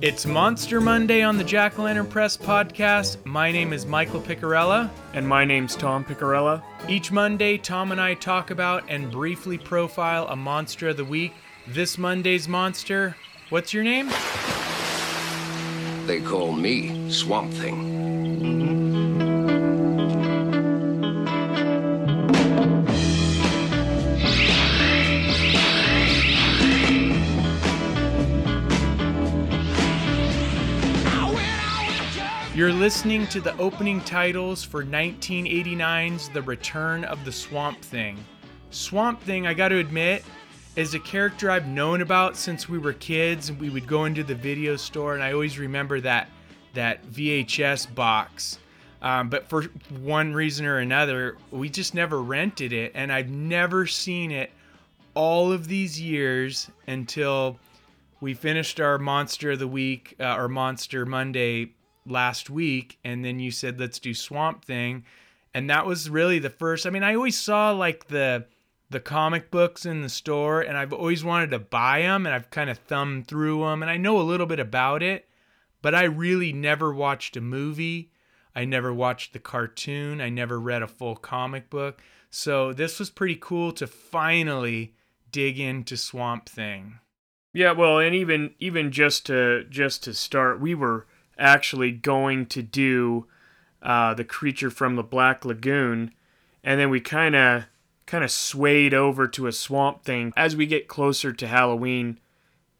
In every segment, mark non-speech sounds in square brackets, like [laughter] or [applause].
It's Monster Monday on the Jack o' Lantern Press podcast. My name is Michael Picarella. And my name's Tom Picarella. Each Monday, Tom and I talk about and briefly profile a monster of the week. This Monday's monster, what's your name? They call me Swamp Thing. You're listening to the opening titles for 1989's The Return of the Swamp Thing. Swamp Thing, I got to admit, is a character I've known about since we were kids and we would go into the video store and I always remember that that VHS box. Um, but for one reason or another, we just never rented it and I've never seen it all of these years until we finished our Monster of the Week, uh, our Monster Monday last week and then you said let's do swamp thing. And that was really the first i mean i always saw like the the comic books in the store and i've always wanted to buy them and i've kind of thumbed through them and i know a little bit about it but i really never watched a movie. I never watched the cartoon. I never read a full comic book. So this was pretty cool to finally dig into swamp thing. Yeah well and even even just to just to start we were actually going to do uh, the creature from the Black Lagoon, and then we kind of kind of swayed over to a swamp thing. As we get closer to Halloween,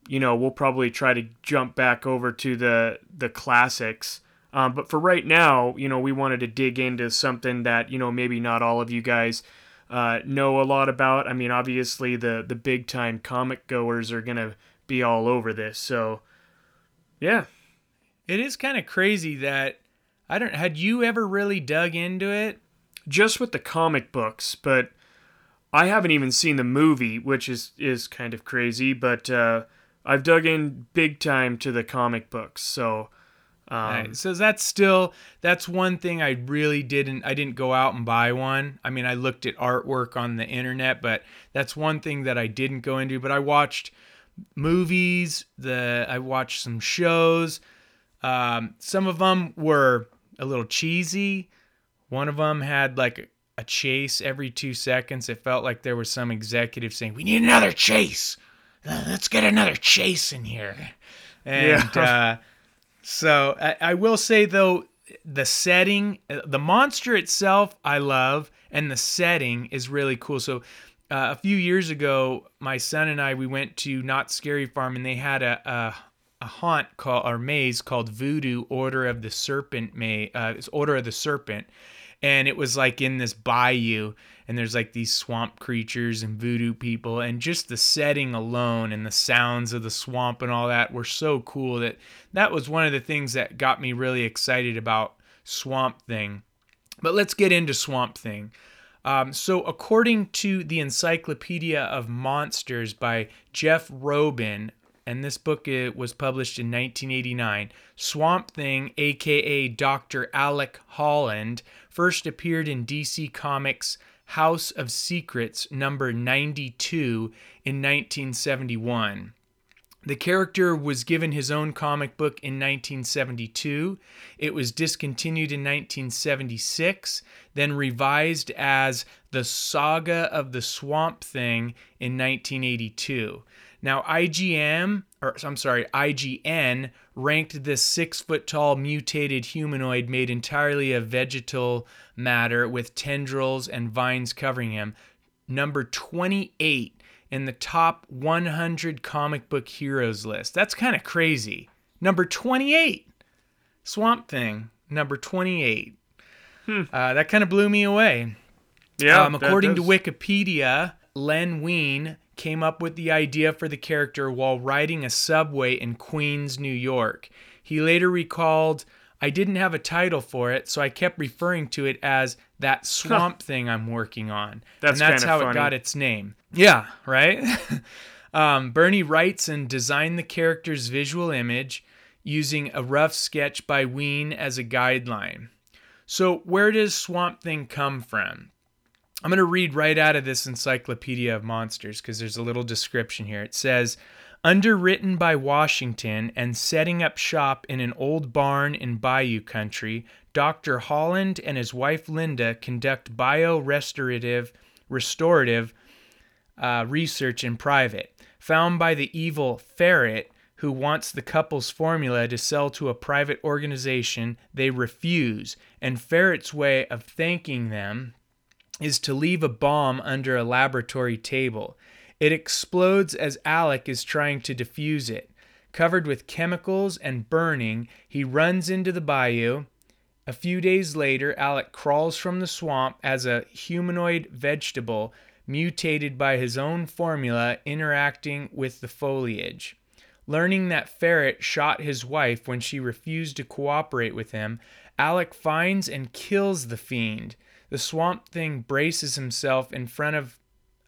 you know, we'll probably try to jump back over to the the classics. Um, but for right now, you know, we wanted to dig into something that you know maybe not all of you guys uh, know a lot about. I mean, obviously the the big time comic goers are gonna be all over this. So, yeah, it is kind of crazy that I don't. Had you ever really dug into it? Just with the comic books, but I haven't even seen the movie, which is is kind of crazy. But uh, I've dug in big time to the comic books, so. Um, right. So that's still that's one thing I really didn't I didn't go out and buy one. I mean I looked at artwork on the internet, but that's one thing that I didn't go into. But I watched movies, the I watched some shows. Um, some of them were a little cheesy. One of them had like a chase every two seconds. It felt like there was some executive saying, "We need another chase. Uh, let's get another chase in here." And yeah. uh, so I, I will say though, the setting, uh, the monster itself, I love, and the setting is really cool. So uh, a few years ago, my son and I we went to Knott's Scary Farm, and they had a, a a haunt called or maze called Voodoo Order of the Serpent May uh, it's Order of the Serpent, and it was like in this bayou, and there's like these swamp creatures and voodoo people, and just the setting alone and the sounds of the swamp and all that were so cool that that was one of the things that got me really excited about Swamp Thing. But let's get into Swamp Thing. Um, so, according to the Encyclopedia of Monsters by Jeff Rovin, and this book uh, was published in 1989. Swamp Thing, aka Dr. Alec Holland, first appeared in DC Comics House of Secrets number 92 in 1971. The character was given his own comic book in 1972. It was discontinued in 1976, then revised as The Saga of the Swamp Thing in 1982. Now, IGM, or I'm sorry, IGN ranked this six foot tall mutated humanoid made entirely of vegetal matter with tendrils and vines covering him, number 28 in the top 100 comic book heroes list. That's kind of crazy. Number 28, Swamp Thing, number 28. Hmm. Uh, that kind of blew me away. Yeah. Um, according to Wikipedia, Len Wein came up with the idea for the character while riding a subway in Queens, New York. He later recalled, I didn't have a title for it, so I kept referring to it as that swamp thing I'm working on. That's and that's how funny. it got its name. Yeah, right? [laughs] um, Bernie Wrightson designed the character's visual image using a rough sketch by Wein as a guideline. So, where does Swamp Thing come from? I'm going to read right out of this Encyclopedia of Monsters because there's a little description here. It says, Underwritten by Washington and setting up shop in an old barn in Bayou country, Dr. Holland and his wife Linda conduct bio-restorative restorative uh, research in private. Found by the evil ferret who wants the couple's formula to sell to a private organization, they refuse, and Ferret's way of thanking them is to leave a bomb under a laboratory table. It explodes as Alec is trying to defuse it. Covered with chemicals and burning, he runs into the bayou. A few days later, Alec crawls from the swamp as a humanoid vegetable mutated by his own formula interacting with the foliage. Learning that Ferret shot his wife when she refused to cooperate with him, Alec finds and kills the fiend. The swamp thing braces himself in front of,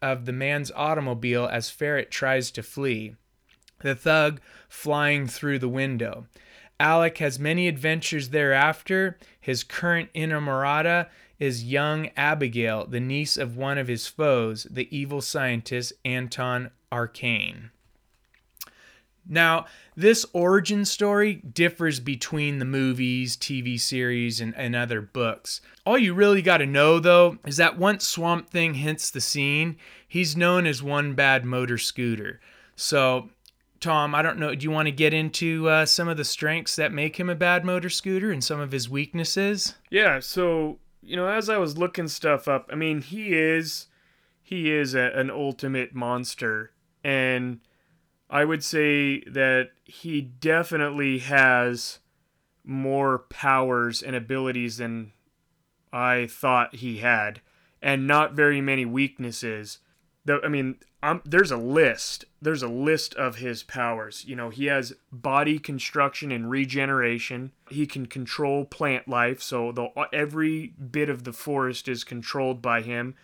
of the man's automobile as Ferret tries to flee, the thug flying through the window. Alec has many adventures thereafter. His current inamorata is young Abigail, the niece of one of his foes, the evil scientist Anton Arcane. Now, this origin story differs between the movies, TV series, and, and other books. All you really got to know, though, is that once Swamp Thing hits the scene, he's known as one bad motor scooter. So, Tom, I don't know, do you want to get into uh, some of the strengths that make him a bad motor scooter and some of his weaknesses? Yeah, so, you know, as I was looking stuff up, I mean, he is he is a, an ultimate monster and I would say that he definitely has more powers and abilities than I thought he had, and not very many weaknesses. The, I mean, um, there's a list. There's a list of his powers. You know, he has body construction and regeneration. He can control plant life, so the, every bit of the forest is controlled by him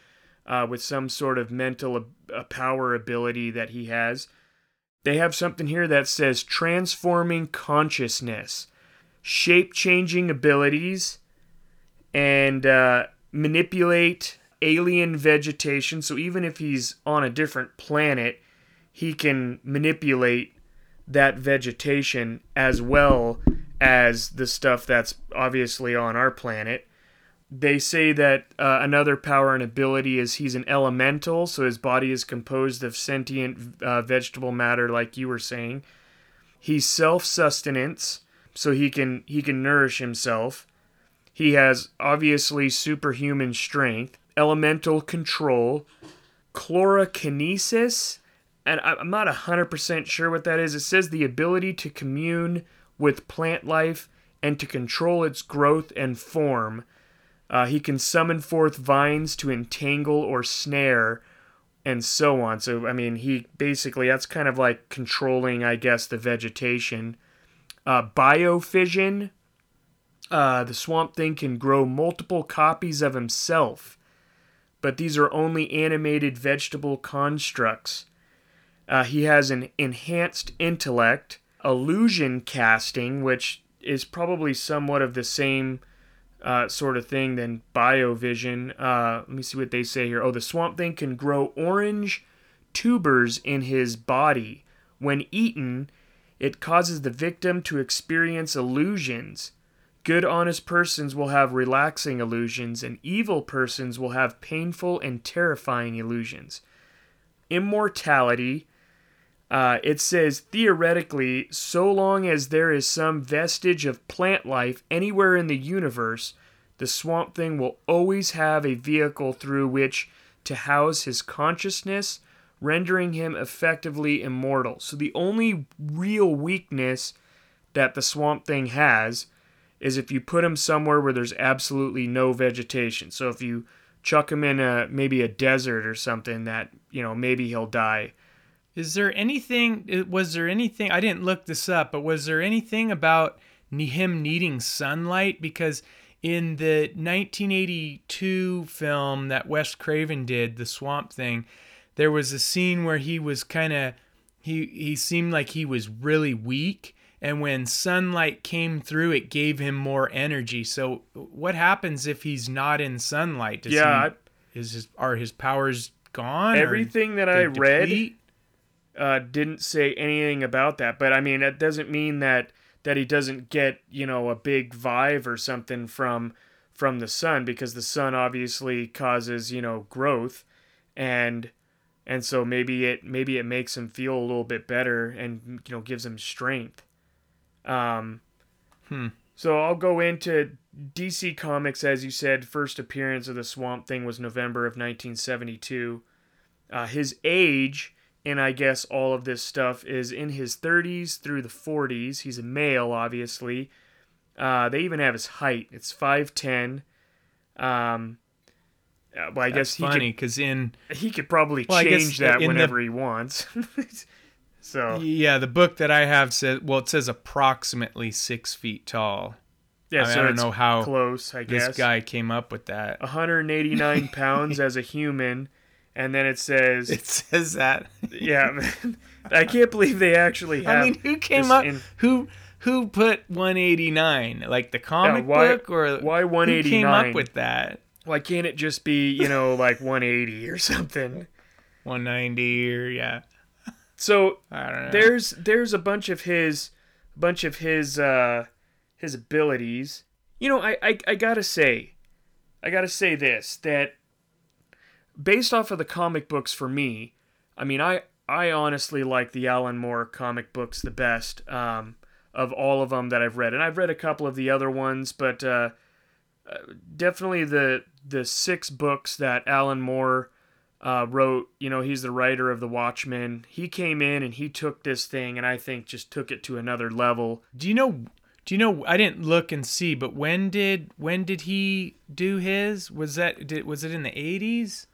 uh, with some sort of mental uh, power ability that he has they have something here that says transforming consciousness, shape changing abilities, and uh, manipulate alien vegetation. So even if he's on a different planet, he can manipulate that vegetation as well as the stuff that's obviously on our planet they say that uh, another power and ability is he's an elemental, so his body is composed of sentient uh, vegetable matter, like you were saying. He's self-sustenance, so he can he can nourish himself. He has obviously superhuman strength, elemental control, chlorokinesis, and I'm not 100% sure what that is. It says the ability to commune with plant life and to control its growth and form uh, he can summon forth vines to entangle or snare, and so on. So, I mean, he basically, that's kind of like controlling, I guess, the vegetation. Uh, biofission. Uh, the swamp thing can grow multiple copies of himself, but these are only animated vegetable constructs. Uh, he has an enhanced intellect, illusion casting, which is probably somewhat of the same uh, sort of thing than biofission. Uh, let me see what they say here. Oh, the swamp thing can grow orange tubers in his body. When eaten, it causes the victim to experience illusions. Good, honest persons will have relaxing illusions, and evil persons will have painful and terrifying illusions. Immortality. Uh, it says theoretically, so long as there is some vestige of plant life anywhere in the universe, the Swamp Thing will always have a vehicle through which to house his consciousness, rendering him effectively immortal. So the only real weakness that the Swamp Thing has is if you put him somewhere where there's absolutely no vegetation. So if you chuck him in a maybe a desert or something that, you know, maybe he'll die is there anything? Was there anything? I didn't look this up, but was there anything about him needing sunlight? Because in the 1982 film that Wes Craven did, The Swamp Thing, there was a scene where he was kind of he he seemed like he was really weak and when sunlight came through it gave him more energy so what happens if he's not in sunlight Does yeah is his are his powers gone? Everything that I read deplete? Uh, didn't say anything about that. But I mean, that doesn't mean that that he doesn't get you know a big vibe or something from from the sun because the sun obviously causes you know growth, and and so maybe it maybe it makes him feel a little bit better and you know gives him strength. Um, Hmm. So I'll go into DC Comics as you said. First appearance of the Swamp Thing was November of 1972. Uh, his age and I guess all of this stuff is in his 30s through the 40s. He's a male, obviously. Uh, they even have his height. It's 5'10. Um, uh, well, I That's guess he funny because in he could probably Well, change that in the- whenever he wants. [laughs] so yeah the book that I have says well it says approximately six feet tall. yeah, I mean, so I don't know how close. I guess This guy came up with that. 189 [laughs] pounds as a human, and then it says It says that. yeah. [laughs] man. I can't believe they actually have. I mean, who came up? in- who who put 189? Like the comic why- book, or why Who came 189? up with that? Why can't it just be, you know, like 180 or something? 190 or yeah. So I don't know. there's there's a bunch of his bunch of his uh his abilities. You know, I, I I gotta say, I gotta say this that based off of the comic books for me, I mean I I honestly like the Alan Moore comic books the best um, of all of them that I've read, and I've read a couple of the other ones, but uh, uh, definitely the the six books that Alan Moore uh, wrote. You know, he's the writer of The Watchmen. He came in and he took this thing, and I think just took it to another level. do you know? Do you know? I didn't look and see, but when did when did he do his? Was that did was it in the 80s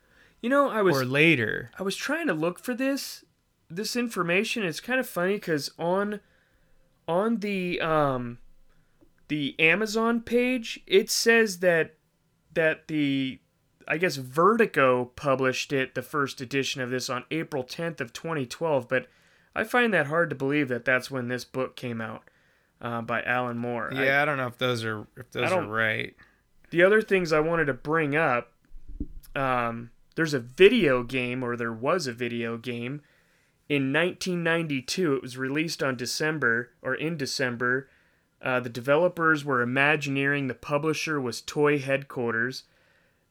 You know, I was or later? I was trying to look for this this information. It's kind of funny because on on the um the Amazon page, it says that that the I guess Vertigo published it, the first edition of this, on April 10th of 2012. But I find that hard to believe that that's when this book came out uh, by Alan Moore. I- Yeah, I, don't know if those are if those are right. the other things I wanted to bring up, um, there's a video game, or there was a video game, in 1992. It was released on December, or in December. Uh, the developers were Imagineering. The publisher was Toy Headquarters.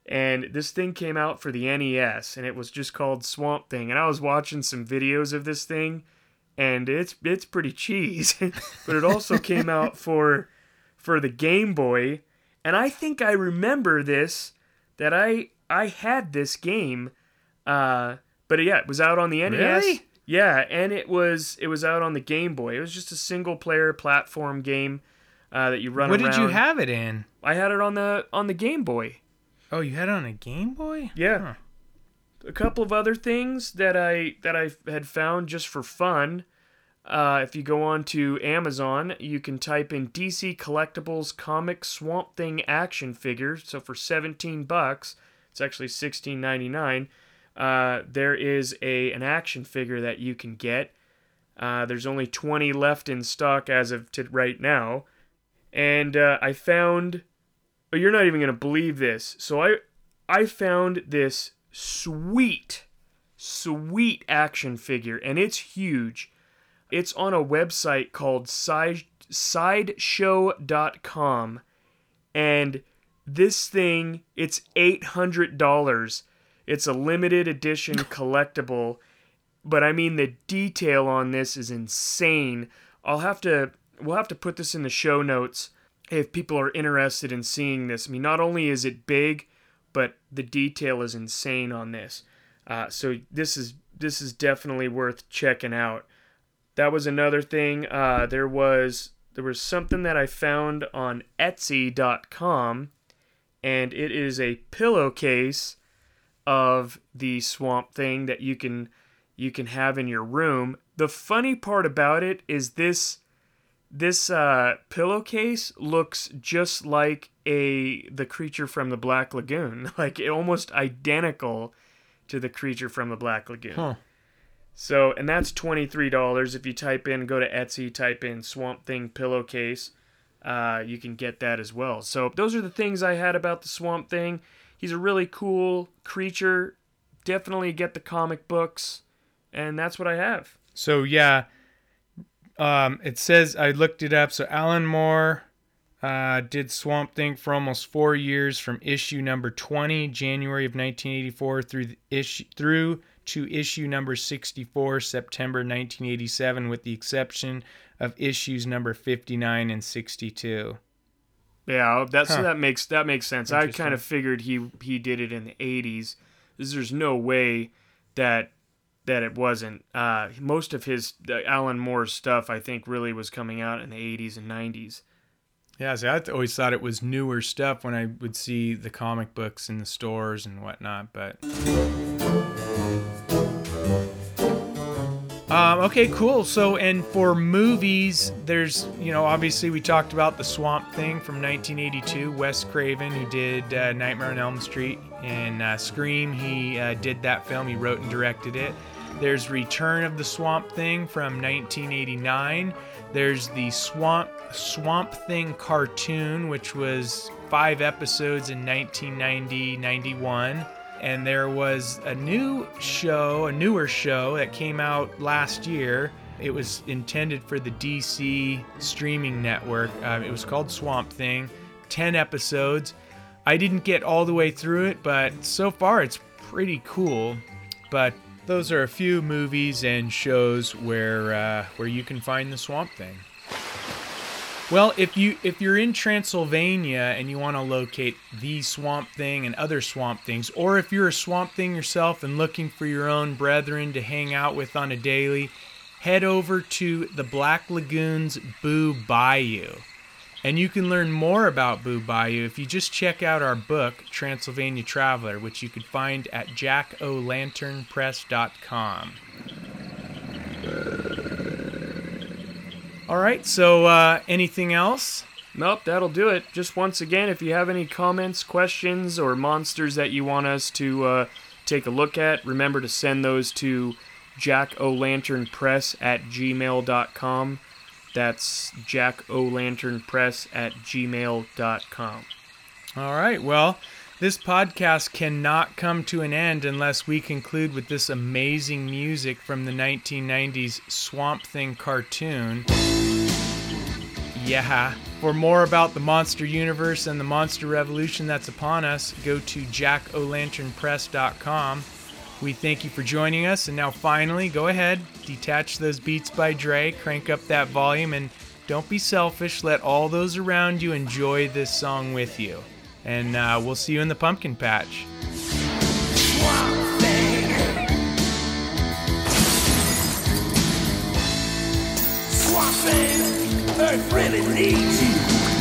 And this thing came out for the NES, and it was just called Swamp Thing. And I was watching some videos of this thing, and it's it's pretty cheese. [laughs] but it also came out for for the Game Boy, and I think I remember this that I I had this game, uh, but yeah, it was out on the NES. Really? Yeah, and it was it was out on the Game Boy. It was just a single player platform game uh, that you run What around. did you have it in? I had it on the on the Game Boy. Oh, you had it on a Game Boy? Yeah. Huh. A couple of other things that I that I had found just for fun. Uh, if you go on to Amazon, you can type in DC Collectibles Comic Swamp Thing action figure. So for 17 bucks, it's actually 16.99. Uh, there is a an action figure that you can get. Uh, there's only 20 left in stock as of to right now, and uh, I found. Oh, you're not even gonna believe this. So I I found this sweet, sweet action figure, and it's huge. It's on a website called side, sideshow.com. And this thing, it's $800. It's a limited edition [laughs] collectible. But I mean, the detail on this is insane. I'll have to, we'll have to put this in the show notes if people are interested in seeing this. I mean, not only is it big, but the detail is insane on this. Uh, so this is this is definitely worth checking out. That was another thing. Uh, there was there was something that I found on Etsy.com, and it is a pillowcase of the Swamp Thing that you can you can have in your room. The funny part about it is this this uh, pillowcase looks just like a the creature from the Black Lagoon, [laughs] like almost identical to the creature from the Black Lagoon. Huh. So, and that's twenty three dollars. If you type in, go to Etsy, type in Swamp Thing pillowcase, uh, you can get that as well. So those are the things I had about the Swamp Thing. he's a really cool creature. Definitely get the comic books, and that's what I have. So yeah, um, it says I looked it up. So Alan Moore uh, did Swamp Thing for almost four years, from issue number 20, January of 1984, through the issue through to issue number 64, September 1987, with the exception of issues number 59 and 62. Yeah, that's Huh. that makes that makes sense. I kind of figured he he did it in the '80s. There's no way that that it wasn't. Uh, most of his uh, Alan Moore's stuff, I think, really was coming out in the '80s and '90s. Yeah, see, I always thought it was newer stuff when I would see the comic books in the stores and whatnot. But um, okay, cool. So, and for movies, there's you know obviously we talked about the Swamp Thing from 1982. Wes Craven, who did uh, Nightmare on Elm Street and uh, Scream, he uh, did that film. He wrote and directed it. There's Return of the Swamp Thing from 1989. There's the Swamp Swamp Thing cartoon, which was five episodes in 1990 91. And there was a new show, a newer show that came out last year. It was intended for the DC streaming network. Uh, it was called Swamp Thing, 10 episodes. I didn't get all the way through it, but so far it's pretty cool. But those are a few movies and shows where uh, where you can find the Swamp Thing. Well, if you if you're in Transylvania and you want to locate the Swamp Thing and other Swamp Things, or if you're a Swamp Thing yourself and looking for your own brethren to hang out with on a daily, head over to the Black Lagoons Boo Bayou. And you can learn more about Boo Bayou if you just check out our book, Transylvania Traveler, which you can find at jackolanternpress.com. All right, so uh, anything else? Nope, that'll do it. Just once again, if you have any comments, questions, or monsters that you want us to uh, take a look at, remember to send those to jackolanternpress at gmail.com. That's jackolanternpress at gmail.com. All right, well, this podcast cannot come to an end unless we conclude with this amazing music from the 1990s Swamp Thing cartoon. Yeah. For more about the monster universe and the monster revolution that's upon us, go to jackolanternpress.com. We thank you for joining us, and now finally, go ahead, detach those beats by Dre, crank up that volume, and don't be selfish. Let all those around you enjoy this song with you. And uh, we'll see you in the pumpkin patch. Swamp Thing. Earth really needs you.